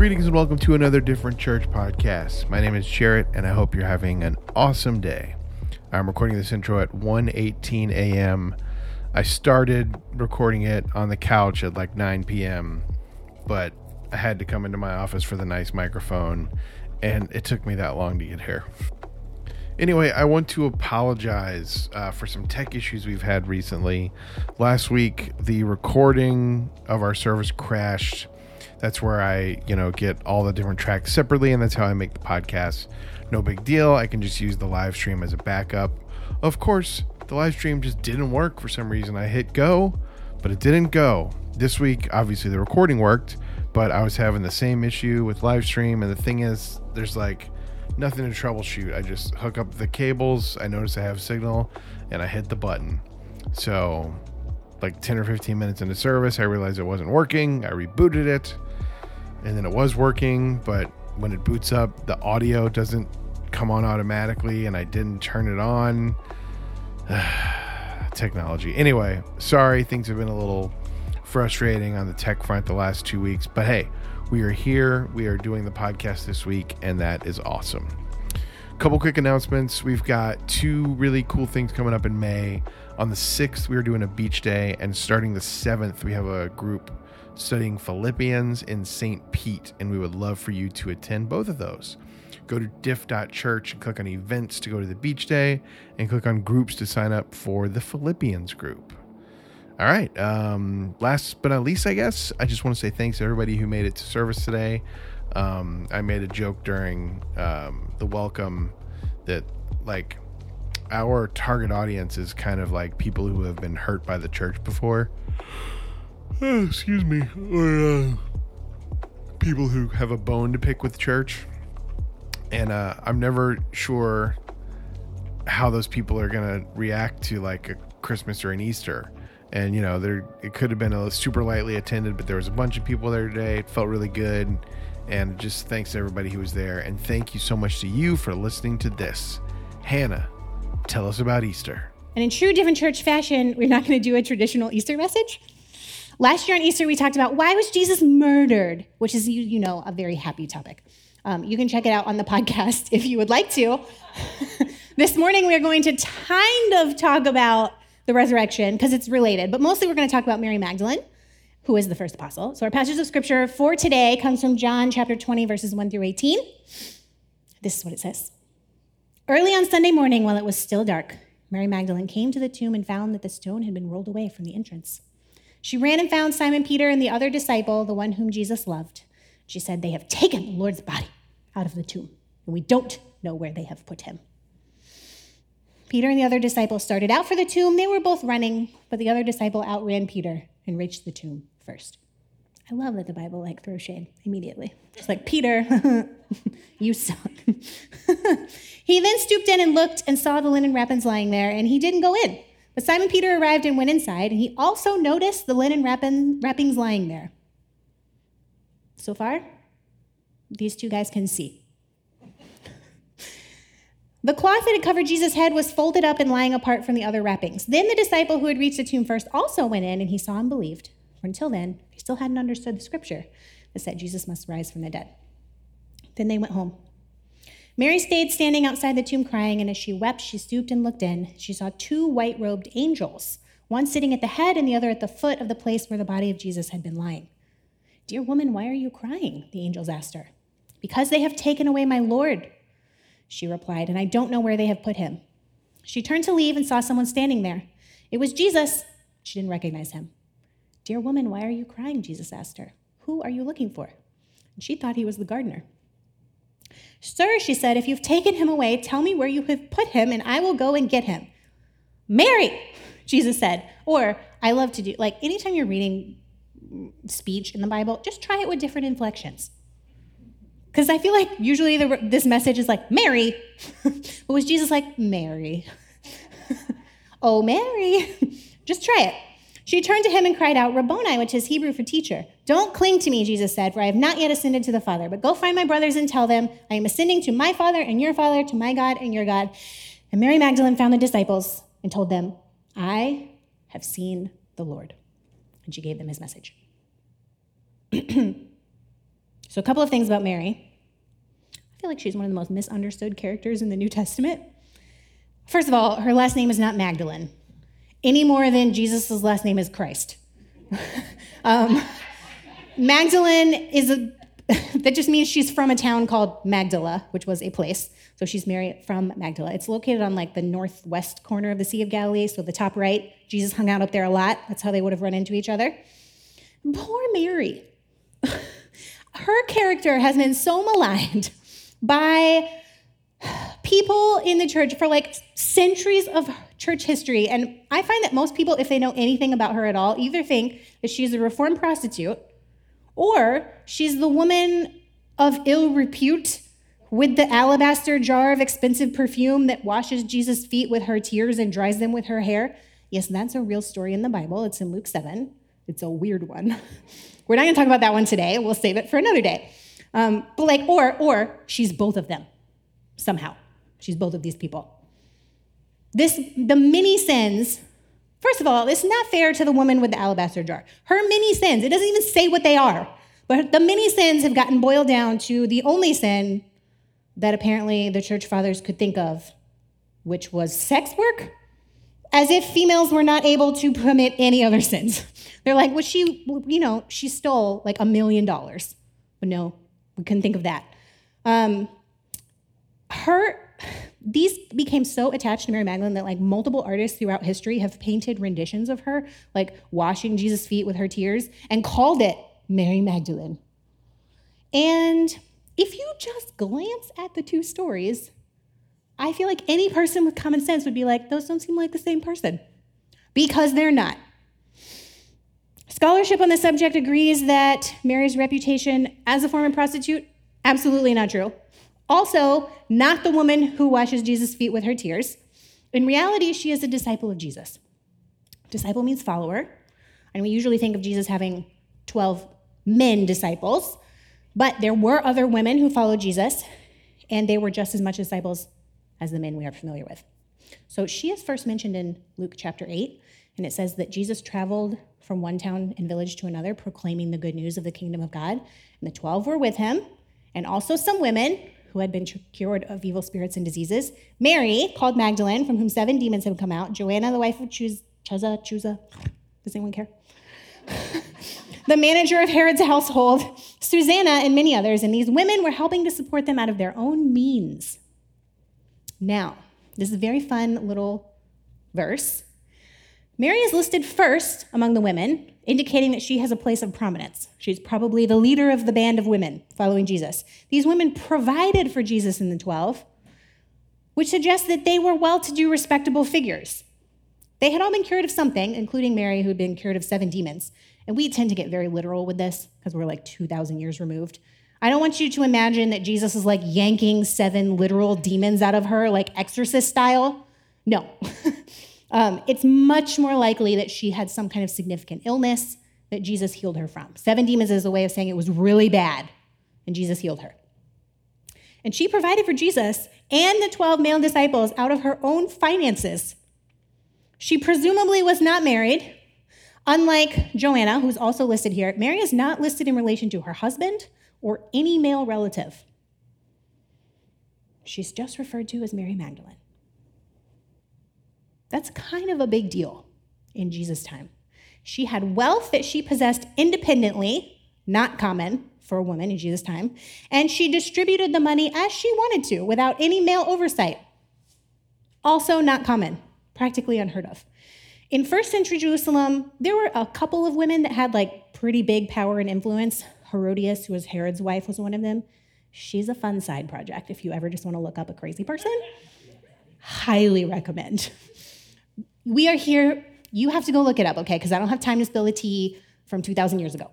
Greetings and welcome to another Different Church podcast. My name is Jarrett, and I hope you're having an awesome day. I'm recording this intro at 1:18 a.m. I started recording it on the couch at like 9 p.m., but I had to come into my office for the nice microphone, and it took me that long to get here. Anyway, I want to apologize uh, for some tech issues we've had recently. Last week, the recording of our service crashed. That's where I, you know, get all the different tracks separately, and that's how I make the podcast. No big deal. I can just use the live stream as a backup. Of course, the live stream just didn't work for some reason. I hit go, but it didn't go. This week, obviously, the recording worked, but I was having the same issue with live stream. And the thing is, there's like nothing to troubleshoot. I just hook up the cables. I notice I have signal, and I hit the button. So, like 10 or 15 minutes into service, I realized it wasn't working. I rebooted it, and then it was working. But when it boots up, the audio doesn't come on automatically, and I didn't turn it on. Technology. Anyway, sorry, things have been a little frustrating on the tech front the last two weeks, but hey, we are here. We are doing the podcast this week, and that is awesome. Couple quick announcements. We've got two really cool things coming up in May. On the 6th, we are doing a beach day, and starting the 7th, we have a group studying Philippians in St. Pete, and we would love for you to attend both of those. Go to diff.church and click on events to go to the beach day, and click on groups to sign up for the Philippians group. All right. Um, last but not least, I guess I just want to say thanks to everybody who made it to service today. Um, I made a joke during um, the welcome that like our target audience is kind of like people who have been hurt by the church before. Oh, excuse me, or uh, people who have a bone to pick with church, and uh, I'm never sure how those people are gonna react to like a Christmas or an Easter. And you know there it could have been a super lightly attended but there was a bunch of people there today. It felt really good. And just thanks to everybody who was there. And thank you so much to you for listening to this. Hannah tell us about easter. And in true different church fashion, we're not going to do a traditional Easter message. Last year on Easter, we talked about why was Jesus murdered, which is, you, you know, a very happy topic. Um, you can check it out on the podcast if you would like to. this morning, we're going to kind of talk about the resurrection because it's related, but mostly we're going to talk about Mary Magdalene, who is the first apostle. So our passage of scripture for today comes from John chapter 20, verses 1 through 18. This is what it says. Early on Sunday morning, while it was still dark, Mary Magdalene came to the tomb and found that the stone had been rolled away from the entrance. She ran and found Simon Peter and the other disciple, the one whom Jesus loved. She said, They have taken the Lord's body out of the tomb, and we don't know where they have put him. Peter and the other disciple started out for the tomb. They were both running, but the other disciple outran Peter and reached the tomb first. I love that the Bible like throws shade immediately. It's like, Peter, you suck. he then stooped in and looked and saw the linen wrappings lying there, and he didn't go in. But Simon Peter arrived and went inside, and he also noticed the linen wrapping, wrappings lying there. So far, these two guys can see. The cloth that had covered Jesus' head was folded up and lying apart from the other wrappings. Then the disciple who had reached the tomb first also went in, and he saw and believed. For until then, he still hadn't understood the scripture that said Jesus must rise from the dead. Then they went home. Mary stayed standing outside the tomb crying, and as she wept, she stooped and looked in. She saw two white robed angels, one sitting at the head and the other at the foot of the place where the body of Jesus had been lying. Dear woman, why are you crying? The angels asked her. Because they have taken away my Lord, she replied, and I don't know where they have put him. She turned to leave and saw someone standing there. It was Jesus. She didn't recognize him. Dear woman, why are you crying? Jesus asked her. Who are you looking for? And she thought he was the gardener. Sir, she said, if you've taken him away, tell me where you have put him, and I will go and get him. Mary, Jesus said. Or I love to do, like, anytime you're reading speech in the Bible, just try it with different inflections. Because I feel like usually the, this message is like, Mary. but was Jesus like, Mary? oh, Mary. Just try it. She turned to him and cried out, Rabboni, which is Hebrew for teacher. Don't cling to me, Jesus said, for I have not yet ascended to the Father. But go find my brothers and tell them, I am ascending to my Father and your Father, to my God and your God. And Mary Magdalene found the disciples and told them, I have seen the Lord. And she gave them his message. So, a couple of things about Mary. I feel like she's one of the most misunderstood characters in the New Testament. First of all, her last name is not Magdalene, any more than Jesus' last name is Christ. um, Magdalene is a, that just means she's from a town called Magdala, which was a place. So she's Mary from Magdala. It's located on like the northwest corner of the Sea of Galilee, so the top right. Jesus hung out up there a lot. That's how they would have run into each other. Poor Mary. Her character has been so maligned by people in the church for like centuries of church history. And I find that most people, if they know anything about her at all, either think that she's a reformed prostitute or she's the woman of ill repute with the alabaster jar of expensive perfume that washes Jesus' feet with her tears and dries them with her hair. Yes, that's a real story in the Bible. It's in Luke 7. It's a weird one. We're not going to talk about that one today. We'll save it for another day. Um, but like, or or she's both of them somehow. She's both of these people. This the many sins. First of all, it's not fair to the woman with the alabaster jar. Her many sins. It doesn't even say what they are. But the many sins have gotten boiled down to the only sin that apparently the church fathers could think of, which was sex work, as if females were not able to commit any other sins. They're like, well, she, you know, she stole like a million dollars. But no, we couldn't think of that. Um, her, these became so attached to Mary Magdalene that like multiple artists throughout history have painted renditions of her, like washing Jesus' feet with her tears, and called it Mary Magdalene. And if you just glance at the two stories, I feel like any person with common sense would be like, those don't seem like the same person. Because they're not. Scholarship on the subject agrees that Mary's reputation as a former prostitute, absolutely not true. Also, not the woman who washes Jesus' feet with her tears. In reality, she is a disciple of Jesus. Disciple means follower, and we usually think of Jesus having 12 men disciples. But there were other women who followed Jesus, and they were just as much disciples as the men we are familiar with. So she is first mentioned in Luke chapter 8, and it says that Jesus traveled from one town and village to another, proclaiming the good news of the kingdom of God. And the 12 were with him, and also some women who had been cured of evil spirits and diseases. Mary, called Magdalene, from whom seven demons had come out. Joanna, the wife of Chuza, Chuza. Does anyone care? the manager of Herod's household, Susanna, and many others. And these women were helping to support them out of their own means. Now, this is a very fun little verse. Mary is listed first among the women, indicating that she has a place of prominence. She's probably the leader of the band of women following Jesus. These women provided for Jesus in the 12, which suggests that they were well to do, respectable figures. They had all been cured of something, including Mary, who had been cured of seven demons. And we tend to get very literal with this because we're like 2,000 years removed. I don't want you to imagine that Jesus is like yanking seven literal demons out of her, like exorcist style. No. um, it's much more likely that she had some kind of significant illness that Jesus healed her from. Seven demons is a way of saying it was really bad, and Jesus healed her. And she provided for Jesus and the 12 male disciples out of her own finances. She presumably was not married. Unlike Joanna, who's also listed here, Mary is not listed in relation to her husband or any male relative. She's just referred to as Mary Magdalene. That's kind of a big deal in Jesus' time. She had wealth that she possessed independently, not common for a woman in Jesus' time, and she distributed the money as she wanted to without any male oversight. Also, not common, practically unheard of. In first century Jerusalem, there were a couple of women that had like pretty big power and influence. Herodias, who was Herod's wife, was one of them. She's a fun side project if you ever just want to look up a crazy person. Highly recommend. We are here. You have to go look it up, okay? Because I don't have time to spill the tea from 2,000 years ago.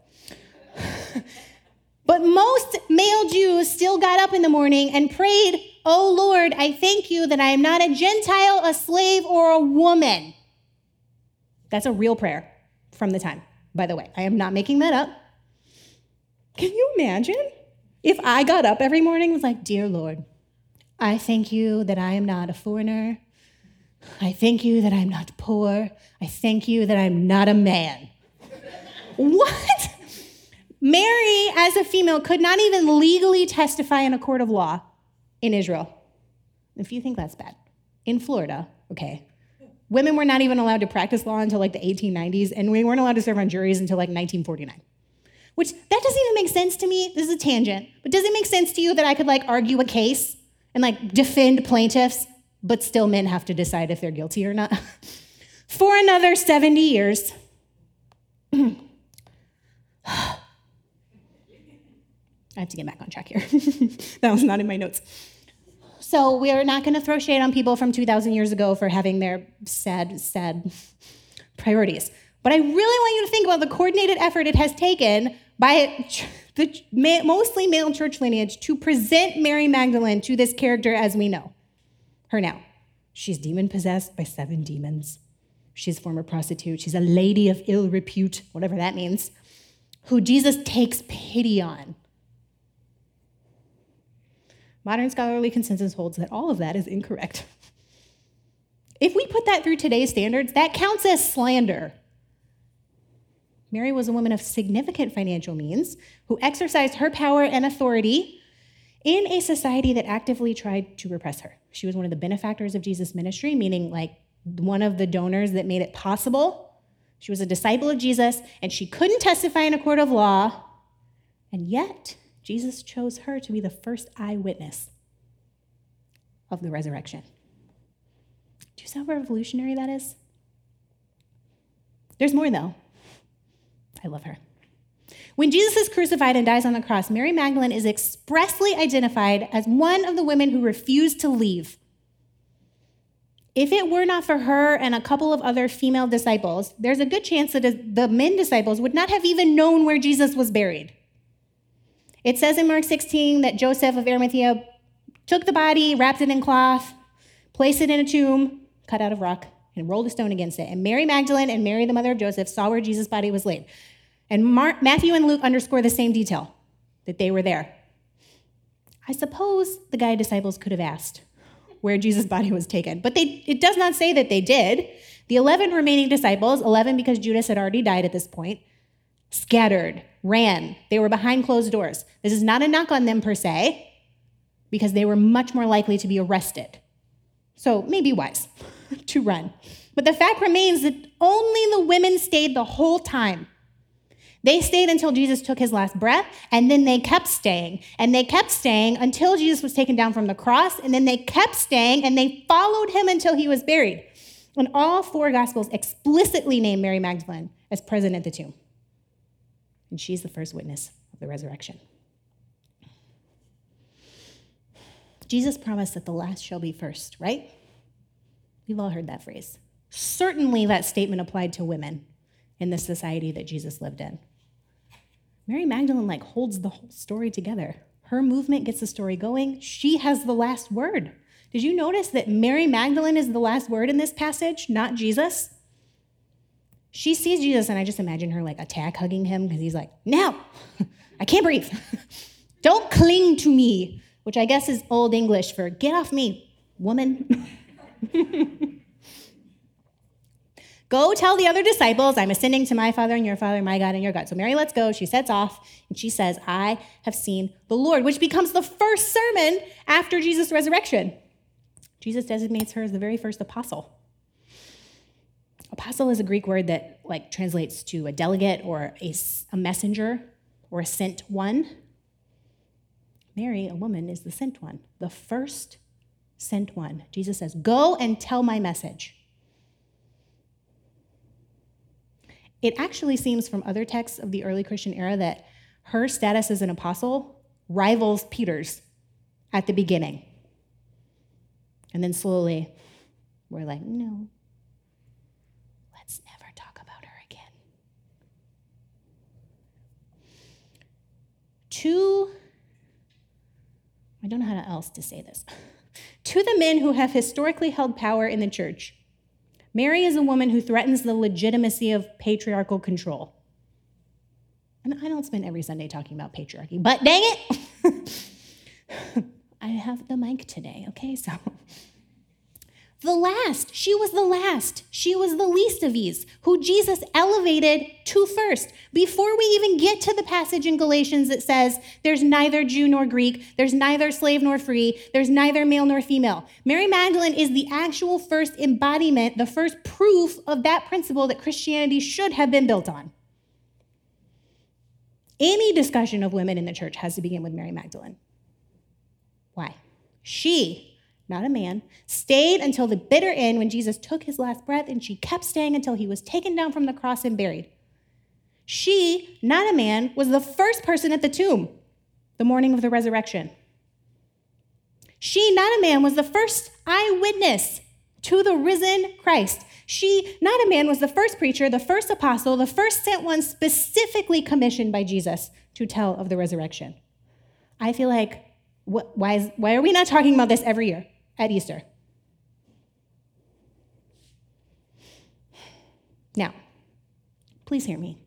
but most male Jews still got up in the morning and prayed, Oh Lord, I thank you that I am not a Gentile, a slave, or a woman. That's a real prayer from the time, by the way. I am not making that up. Can you imagine if I got up every morning and was like, Dear Lord, I thank you that I am not a foreigner. I thank you that I'm not poor. I thank you that I'm not a man. what? Mary, as a female, could not even legally testify in a court of law in Israel. If you think that's bad, in Florida, okay, women were not even allowed to practice law until like the 1890s, and we weren't allowed to serve on juries until like 1949. Which that doesn't even make sense to me. This is a tangent, but does it make sense to you that I could like argue a case and like defend plaintiffs, but still men have to decide if they're guilty or not? For another 70 years. I have to get back on track here. that was not in my notes. So we are not going to throw shade on people from 2,000 years ago for having their sad, sad priorities. But I really want you to think about the coordinated effort it has taken by the mostly male church lineage to present Mary Magdalene to this character as we know her now. She's demon possessed by seven demons. She's a former prostitute. She's a lady of ill repute, whatever that means, who Jesus takes pity on. Modern scholarly consensus holds that all of that is incorrect. If we put that through today's standards, that counts as slander. Mary was a woman of significant financial means who exercised her power and authority in a society that actively tried to repress her. She was one of the benefactors of Jesus' ministry, meaning like one of the donors that made it possible. She was a disciple of Jesus, and she couldn't testify in a court of law. And yet, Jesus chose her to be the first eyewitness of the resurrection. Do you see how revolutionary that is? There's more, though. I love her. When Jesus is crucified and dies on the cross, Mary Magdalene is expressly identified as one of the women who refused to leave. If it were not for her and a couple of other female disciples, there's a good chance that the men disciples would not have even known where Jesus was buried. It says in Mark 16 that Joseph of Arimathea took the body, wrapped it in cloth, placed it in a tomb cut out of rock, and rolled a stone against it. And Mary Magdalene and Mary, the mother of Joseph, saw where Jesus' body was laid. And Mark, Matthew and Luke underscore the same detail that they were there. I suppose the guy disciples could have asked where Jesus' body was taken, but they, it does not say that they did. The 11 remaining disciples, 11 because Judas had already died at this point, scattered, ran. They were behind closed doors. This is not a knock on them per se, because they were much more likely to be arrested. So maybe wise to run. But the fact remains that only the women stayed the whole time. They stayed until Jesus took his last breath, and then they kept staying. And they kept staying until Jesus was taken down from the cross, and then they kept staying, and they followed him until he was buried. And all four Gospels explicitly name Mary Magdalene as present at the tomb. And she's the first witness of the resurrection. Jesus promised that the last shall be first, right? We've all heard that phrase. Certainly, that statement applied to women in the society that Jesus lived in. Mary Magdalene like holds the whole story together. Her movement gets the story going. She has the last word. Did you notice that Mary Magdalene is the last word in this passage, not Jesus? She sees Jesus, and I just imagine her like attack hugging him because he's like, Now, I can't breathe. Don't cling to me, which I guess is Old English for get off me, woman. Go tell the other disciples, I'm ascending to my Father and your Father, my God and your God. So Mary lets go. She sets off and she says, I have seen the Lord, which becomes the first sermon after Jesus' resurrection. Jesus designates her as the very first apostle. Apostle is a Greek word that like translates to a delegate or a, a messenger or a sent one. Mary, a woman, is the sent one, the first sent one. Jesus says, Go and tell my message. It actually seems from other texts of the early Christian era that her status as an apostle rivals Peter's at the beginning. And then slowly, we're like, no, let's never talk about her again. To, I don't know how else to say this. To the men who have historically held power in the church, Mary is a woman who threatens the legitimacy of patriarchal control. And I don't spend every Sunday talking about patriarchy, but dang it, I have the mic today, okay? So, the last. She was the last. She was the least of these, who Jesus elevated to first. Before we even get to the passage in Galatians that says, there's neither Jew nor Greek, there's neither slave nor free, there's neither male nor female. Mary Magdalene is the actual first embodiment, the first proof of that principle that Christianity should have been built on. Any discussion of women in the church has to begin with Mary Magdalene. Why? She not a man, stayed until the bitter end when Jesus took his last breath, and she kept staying until he was taken down from the cross and buried. She, not a man, was the first person at the tomb the morning of the resurrection. She, not a man, was the first eyewitness to the risen Christ. She, not a man, was the first preacher, the first apostle, the first sent one specifically commissioned by Jesus to tell of the resurrection. I feel like, what, why, is, why are we not talking about this every year? At Easter. Now, please hear me.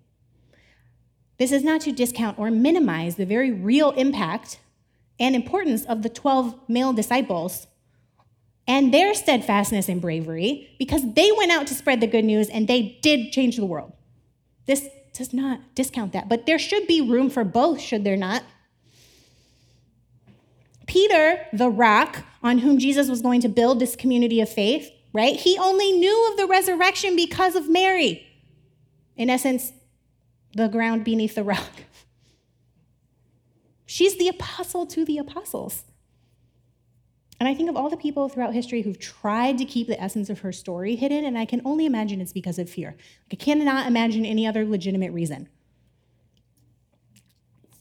This is not to discount or minimize the very real impact and importance of the 12 male disciples and their steadfastness and bravery because they went out to spread the good news and they did change the world. This does not discount that, but there should be room for both, should there not? Peter, the rock on whom Jesus was going to build this community of faith, right? He only knew of the resurrection because of Mary. In essence, the ground beneath the rock. She's the apostle to the apostles. And I think of all the people throughout history who've tried to keep the essence of her story hidden, and I can only imagine it's because of fear. I cannot imagine any other legitimate reason.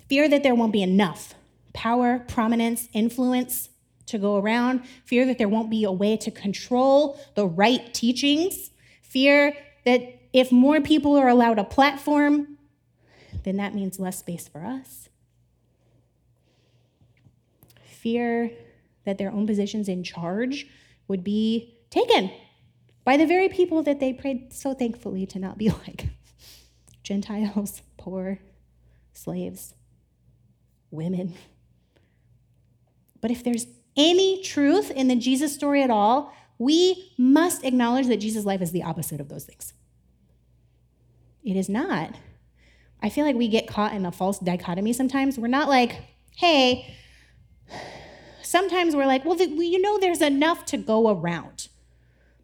Fear that there won't be enough power, prominence, influence to go around, fear that there won't be a way to control the right teachings, fear that if more people are allowed a platform, then that means less space for us. Fear that their own positions in charge would be taken by the very people that they prayed so thankfully to not be like Gentiles, poor, slaves, women. But if there's any truth in the Jesus story at all, we must acknowledge that Jesus' life is the opposite of those things. It is not. I feel like we get caught in a false dichotomy sometimes. We're not like, hey, sometimes we're like, well, you know, there's enough to go around.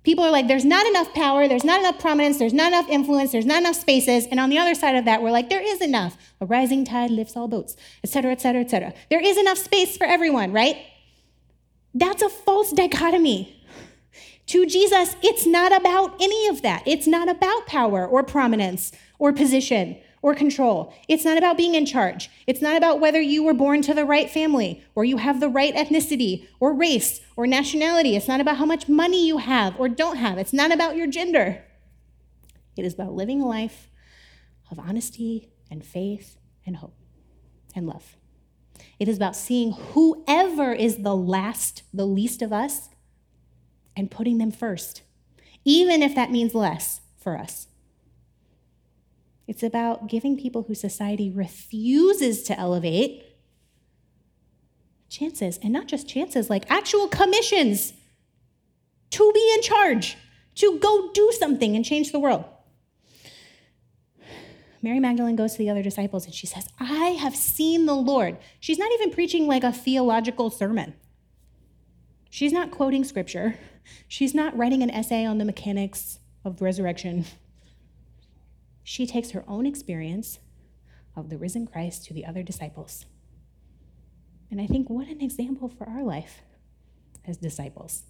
People are like, there's not enough power, there's not enough prominence, there's not enough influence, there's not enough spaces. And on the other side of that, we're like, there is enough. A rising tide lifts all boats, et cetera, et cetera, et cetera. There is enough space for everyone, right? That's a false dichotomy. To Jesus, it's not about any of that. It's not about power or prominence or position or control. It's not about being in charge. It's not about whether you were born to the right family or you have the right ethnicity or race or nationality. It's not about how much money you have or don't have. It's not about your gender. It is about living a life of honesty and faith and hope and love. It is about seeing whoever is the last, the least of us, and putting them first, even if that means less for us. It's about giving people who society refuses to elevate chances, and not just chances, like actual commissions to be in charge, to go do something and change the world. Mary Magdalene goes to the other disciples and she says, I have seen the Lord. She's not even preaching like a theological sermon. She's not quoting scripture. She's not writing an essay on the mechanics of resurrection she takes her own experience of the risen Christ to the other disciples. And I think what an example for our life as disciples.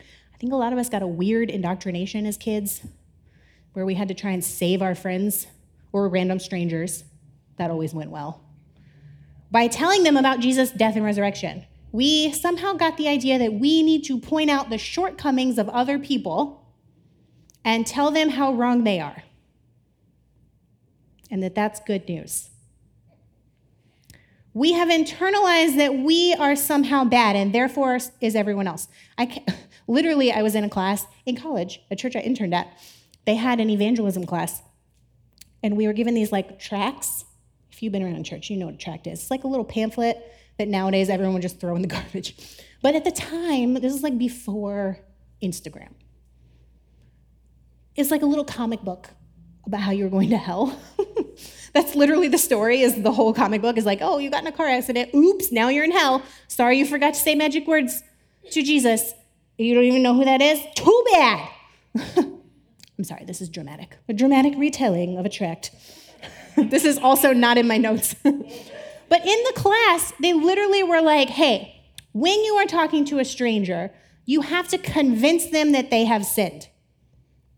I think a lot of us got a weird indoctrination as kids where we had to try and save our friends or random strangers. That always went well. By telling them about Jesus' death and resurrection, we somehow got the idea that we need to point out the shortcomings of other people and tell them how wrong they are and that that's good news. We have internalized that we are somehow bad and therefore is everyone else. I literally, I was in a class in college, a church I interned at. They had an evangelism class, and we were given these like tracts. If you've been around church, you know what a tract is. It's like a little pamphlet that nowadays everyone would just throw in the garbage. But at the time, this is like before Instagram. It's like a little comic book about how you're going to hell. That's literally the story is the whole comic book is like, oh, you got in a car accident. Oops, now you're in hell. Sorry you forgot to say magic words to Jesus. You don't even know who that is? Too bad. I'm sorry, this is dramatic. A dramatic retelling of a tract. this is also not in my notes. but in the class, they literally were like, hey, when you are talking to a stranger, you have to convince them that they have sinned.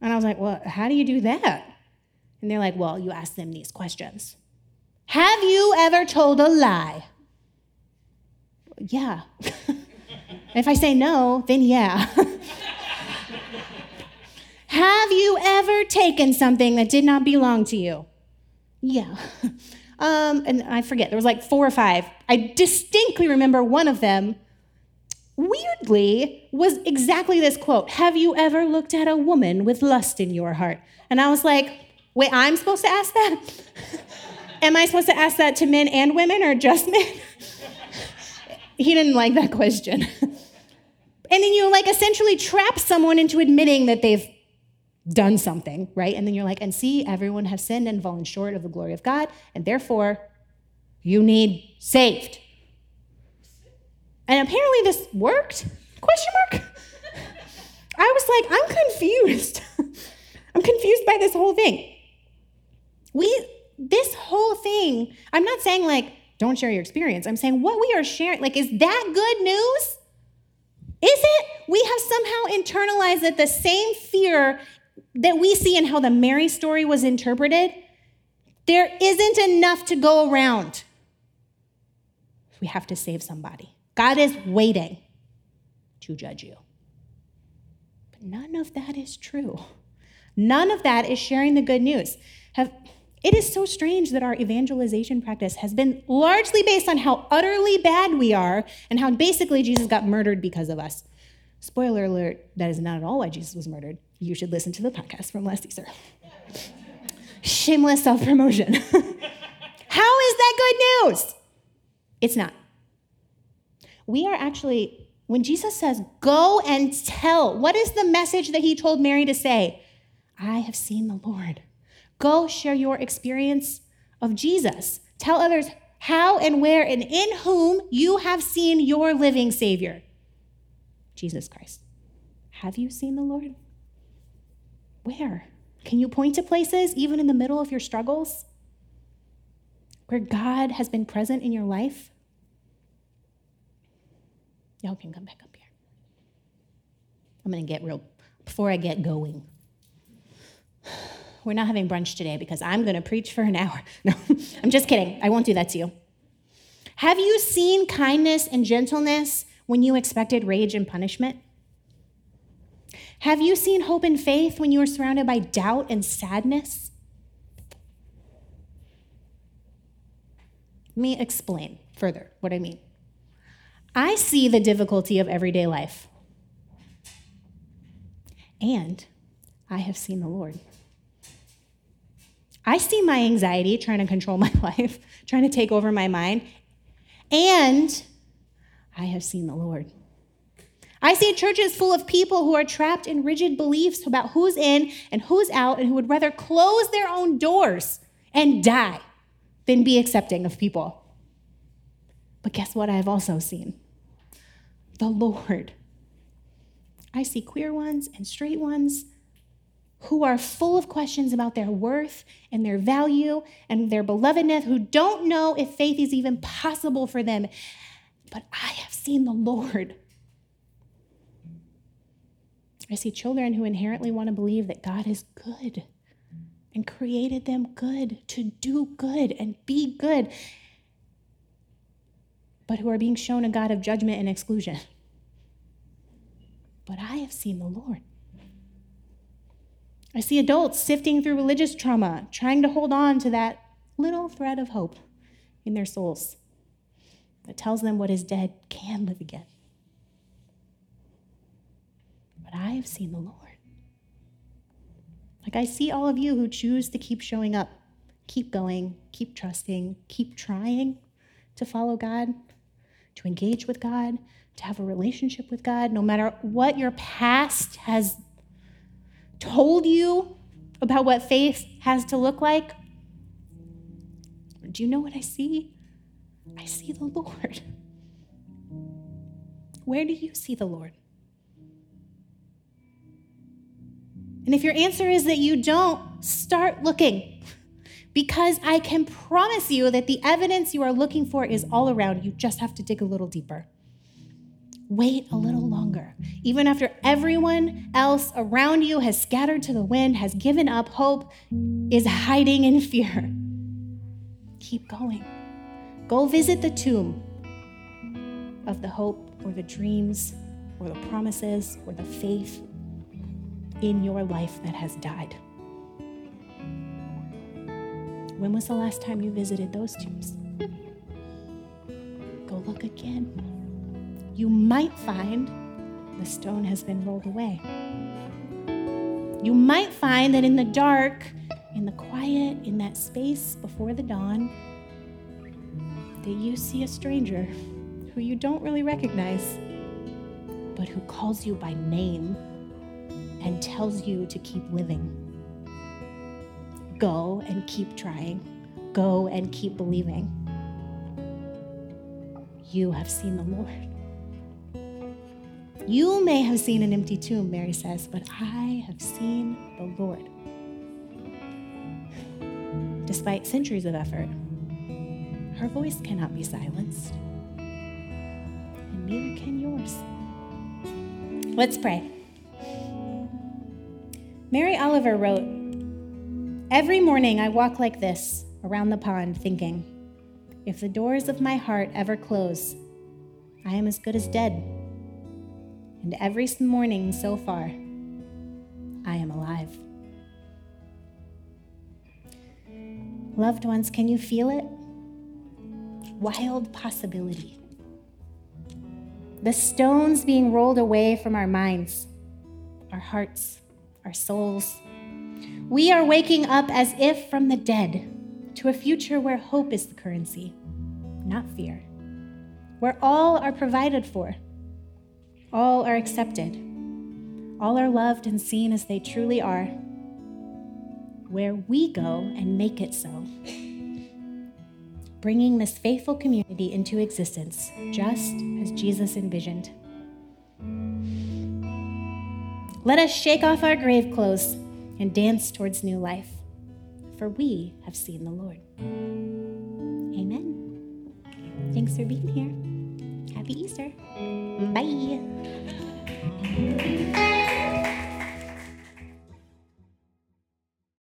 And I was like, well, how do you do that? And they're like, well, you ask them these questions Have you ever told a lie? Yeah. if I say no, then yeah. Have you ever taken something that did not belong to you? Yeah. Um, and I forget, there was like four or five. I distinctly remember one of them, weirdly, was exactly this quote Have you ever looked at a woman with lust in your heart? And I was like, Wait, I'm supposed to ask that? Am I supposed to ask that to men and women or just men? he didn't like that question. and then you like essentially trap someone into admitting that they've done something, right? And then you're like, and see, everyone has sinned and fallen short of the glory of God, and therefore you need saved. And apparently this worked? Question mark? I was like, I'm confused. I'm confused by this whole thing. We, this whole thing, I'm not saying like, don't share your experience. I'm saying what we are sharing, like, is that good news? Is it? We have somehow internalized that the same fear that we see in how the Mary story was interpreted, there isn't enough to go around. We have to save somebody. God is waiting to judge you. But none of that is true. None of that is sharing the good news. Have, it is so strange that our evangelization practice has been largely based on how utterly bad we are and how basically Jesus got murdered because of us. Spoiler alert, that is not at all why Jesus was murdered. You should listen to the podcast from last Easter. Shameless self promotion. how is that good news? It's not. We are actually, when Jesus says, go and tell, what is the message that he told Mary to say? I have seen the Lord. Go share your experience of Jesus. Tell others how and where and in whom you have seen your living Savior, Jesus Christ. Have you seen the Lord? Where? Can you point to places, even in the middle of your struggles, where God has been present in your life? Y'all can come back up here. I'm going to get real, before I get going we're not having brunch today because I'm going to preach for an hour. No, I'm just kidding. I won't do that to you. Have you seen kindness and gentleness when you expected rage and punishment? Have you seen hope and faith when you were surrounded by doubt and sadness? Let me explain further what I mean. I see the difficulty of everyday life, and I have seen the Lord. I see my anxiety trying to control my life, trying to take over my mind, and I have seen the Lord. I see churches full of people who are trapped in rigid beliefs about who's in and who's out, and who would rather close their own doors and die than be accepting of people. But guess what I've also seen? The Lord. I see queer ones and straight ones who are full of questions about their worth and their value and their belovedness, who don't know if faith is even possible for them. But I have seen the Lord. I see children who inherently want to believe that God is good and created them good to do good and be good, but who are being shown a God of judgment and exclusion. But I have seen the Lord. I see adults sifting through religious trauma, trying to hold on to that little thread of hope in their souls that tells them what is dead can live again. But I have seen the Lord. Like I see all of you who choose to keep showing up, keep going, keep trusting, keep trying to follow God, to engage with God, to have a relationship with God, no matter what your past has told you about what faith has to look like, do you know what I see? I see the Lord. Where do you see the Lord? And if your answer is that you don't, start looking. Because I can promise you that the evidence you are looking for is all around. You just have to dig a little deeper. Wait a little longer. Even after everyone else around you has scattered to the wind, has given up hope, is hiding in fear, keep going. Go visit the tomb of the hope or the dreams or the promises or the faith in your life that has died. When was the last time you visited those tombs? Go look again. You might find the stone has been rolled away. You might find that in the dark, in the quiet, in that space before the dawn, that you see a stranger who you don't really recognize, but who calls you by name and tells you to keep living. Go and keep trying. Go and keep believing. You have seen the Lord. You may have seen an empty tomb, Mary says, but I have seen the Lord. Despite centuries of effort, her voice cannot be silenced, and neither can yours. Let's pray. Mary Oliver wrote Every morning I walk like this around the pond, thinking, if the doors of my heart ever close, I am as good as dead. And every morning so far, I am alive. Loved ones, can you feel it? Wild possibility. The stones being rolled away from our minds, our hearts, our souls. We are waking up as if from the dead to a future where hope is the currency, not fear, where all are provided for, all are accepted, all are loved and seen as they truly are, where we go and make it so, bringing this faithful community into existence just as Jesus envisioned. Let us shake off our grave clothes and dance towards new life, for we have seen the Lord. Amen. Thanks for being here. Happy Easter. Bye.